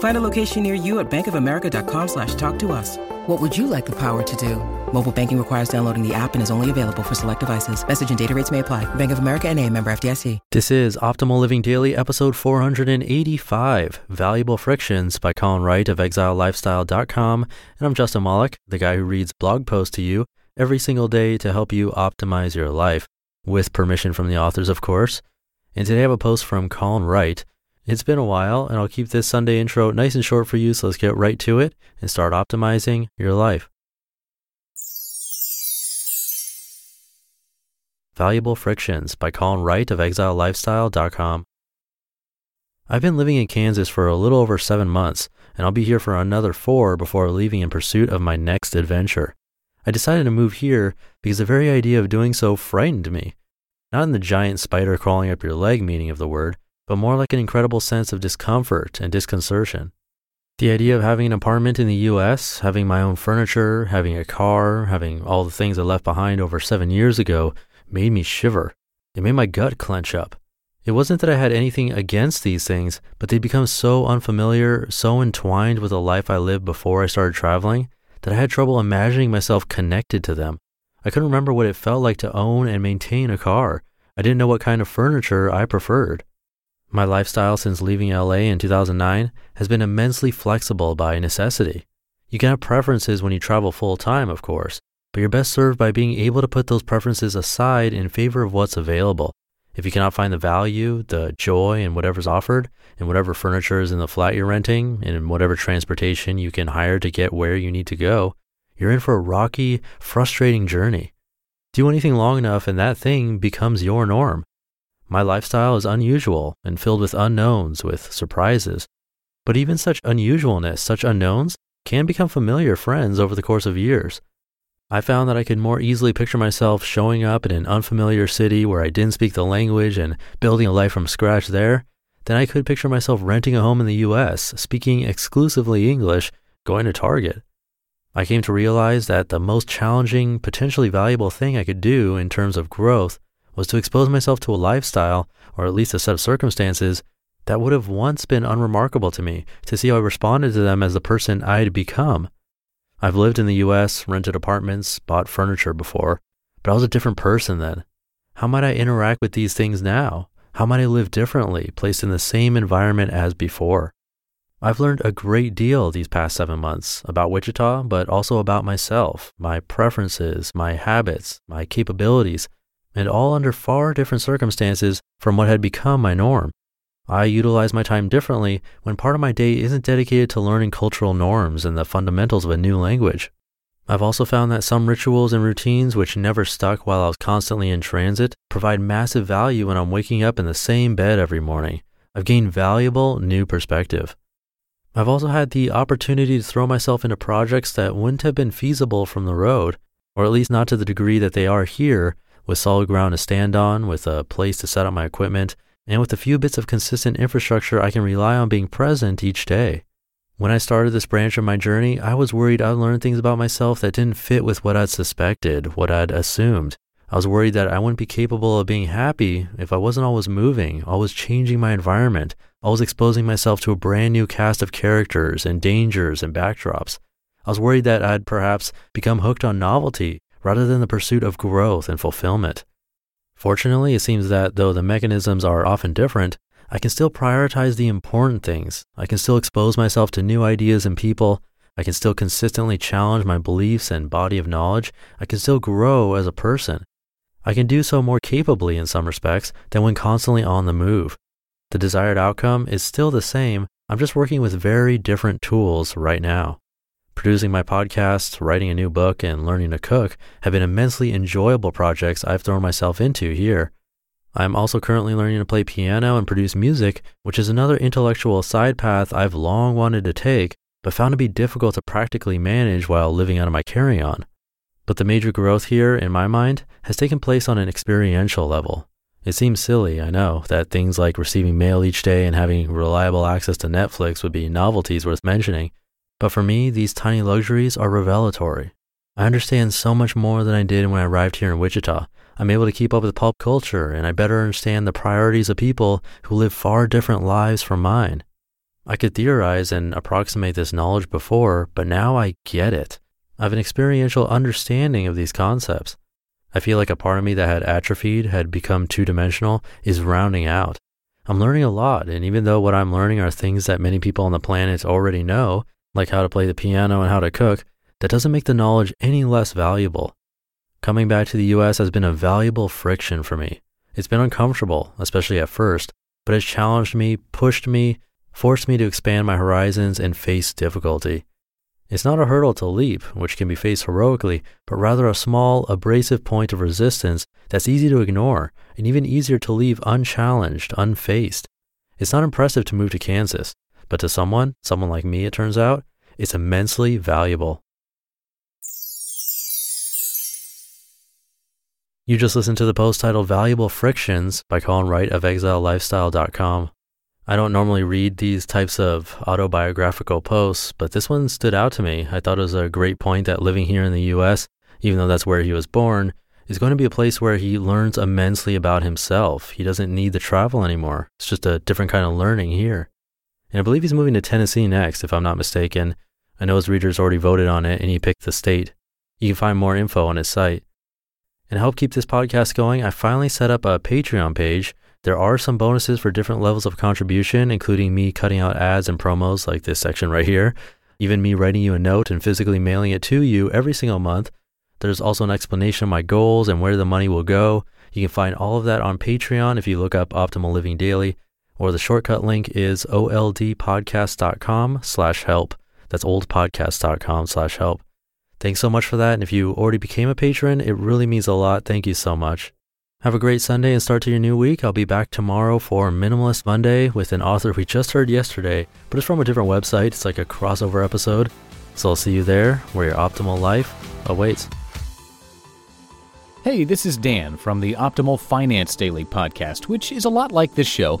Find a location near you at bankofamerica.com slash talk to us. What would you like the power to do? Mobile banking requires downloading the app and is only available for select devices. Message and data rates may apply. Bank of America and a member FDIC. This is Optimal Living Daily, episode 485, Valuable Frictions by Colin Wright of ExileLifestyle.com. And I'm Justin Malik, the guy who reads blog posts to you every single day to help you optimize your life, with permission from the authors, of course. And today I have a post from Colin Wright. It's been a while, and I'll keep this Sunday intro nice and short for you, so let's get right to it and start optimizing your life. Valuable Frictions by Colin Wright of ExileLifestyle.com. I've been living in Kansas for a little over seven months, and I'll be here for another four before leaving in pursuit of my next adventure. I decided to move here because the very idea of doing so frightened me. Not in the giant spider crawling up your leg meaning of the word, but more like an incredible sense of discomfort and disconcertion. The idea of having an apartment in the US, having my own furniture, having a car, having all the things I left behind over seven years ago made me shiver. It made my gut clench up. It wasn't that I had anything against these things, but they'd become so unfamiliar, so entwined with the life I lived before I started traveling, that I had trouble imagining myself connected to them. I couldn't remember what it felt like to own and maintain a car. I didn't know what kind of furniture I preferred. My lifestyle since leaving LA in 2009 has been immensely flexible by necessity. You can have preferences when you travel full time, of course, but you're best served by being able to put those preferences aside in favor of what's available. If you cannot find the value, the joy in whatever's offered, in whatever furniture is in the flat you're renting, and in whatever transportation you can hire to get where you need to go, you're in for a rocky, frustrating journey. Do anything long enough and that thing becomes your norm. My lifestyle is unusual and filled with unknowns, with surprises. But even such unusualness, such unknowns, can become familiar friends over the course of years. I found that I could more easily picture myself showing up in an unfamiliar city where I didn't speak the language and building a life from scratch there than I could picture myself renting a home in the US, speaking exclusively English, going to Target. I came to realize that the most challenging, potentially valuable thing I could do in terms of growth was to expose myself to a lifestyle, or at least a set of circumstances, that would have once been unremarkable to me, to see how I responded to them as the person I'd become. I've lived in the US, rented apartments, bought furniture before, but I was a different person then. How might I interact with these things now? How might I live differently, placed in the same environment as before? I've learned a great deal these past seven months about Wichita, but also about myself, my preferences, my habits, my capabilities, and all under far different circumstances from what had become my norm. I utilize my time differently when part of my day isn't dedicated to learning cultural norms and the fundamentals of a new language. I've also found that some rituals and routines which never stuck while I was constantly in transit provide massive value when I'm waking up in the same bed every morning. I've gained valuable new perspective. I've also had the opportunity to throw myself into projects that wouldn't have been feasible from the road, or at least not to the degree that they are here, with solid ground to stand on, with a place to set up my equipment, and with a few bits of consistent infrastructure, I can rely on being present each day. When I started this branch of my journey, I was worried I'd learn things about myself that didn't fit with what I'd suspected, what I'd assumed. I was worried that I wouldn't be capable of being happy if I wasn't always moving, always changing my environment, always exposing myself to a brand new cast of characters and dangers and backdrops. I was worried that I'd perhaps become hooked on novelty rather than the pursuit of growth and fulfillment. Fortunately, it seems that though the mechanisms are often different, I can still prioritize the important things. I can still expose myself to new ideas and people. I can still consistently challenge my beliefs and body of knowledge. I can still grow as a person. I can do so more capably in some respects than when constantly on the move. The desired outcome is still the same. I'm just working with very different tools right now. Producing my podcast, writing a new book, and learning to cook have been immensely enjoyable projects I've thrown myself into here. I'm also currently learning to play piano and produce music, which is another intellectual side path I've long wanted to take, but found to be difficult to practically manage while living out of my carry on. But the major growth here, in my mind, has taken place on an experiential level. It seems silly, I know, that things like receiving mail each day and having reliable access to Netflix would be novelties worth mentioning, but for me, these tiny luxuries are revelatory. I understand so much more than I did when I arrived here in Wichita. I'm able to keep up with pop culture and I better understand the priorities of people who live far different lives from mine. I could theorize and approximate this knowledge before, but now I get it. I have an experiential understanding of these concepts. I feel like a part of me that had atrophied, had become two dimensional, is rounding out. I'm learning a lot, and even though what I'm learning are things that many people on the planet already know, like how to play the piano and how to cook, that doesn't make the knowledge any less valuable. Coming back to the US has been a valuable friction for me. It's been uncomfortable, especially at first, but it's challenged me, pushed me, forced me to expand my horizons and face difficulty. It's not a hurdle to leap, which can be faced heroically, but rather a small, abrasive point of resistance that's easy to ignore and even easier to leave unchallenged, unfaced. It's not impressive to move to Kansas, but to someone, someone like me, it turns out, it's immensely valuable. You just listened to the post titled Valuable Frictions by Colin Wright of ExileLifestyle.com. I don't normally read these types of autobiographical posts, but this one stood out to me. I thought it was a great point that living here in the US, even though that's where he was born, is going to be a place where he learns immensely about himself. He doesn't need to travel anymore. It's just a different kind of learning here. And I believe he's moving to Tennessee next, if I'm not mistaken. I know his readers already voted on it and he picked the state. You can find more info on his site. And to help keep this podcast going, I finally set up a Patreon page there are some bonuses for different levels of contribution, including me cutting out ads and promos like this section right here, even me writing you a note and physically mailing it to you every single month. There's also an explanation of my goals and where the money will go. You can find all of that on Patreon if you look up Optimal Living Daily, or the shortcut link is oldpodcast.com slash help. That's oldpodcast.com slash help. Thanks so much for that. And if you already became a patron, it really means a lot. Thank you so much. Have a great Sunday and start to your new week. I'll be back tomorrow for Minimalist Monday with an author we just heard yesterday, but it's from a different website. It's like a crossover episode. So I'll see you there where your optimal life awaits. Hey, this is Dan from the Optimal Finance Daily podcast, which is a lot like this show,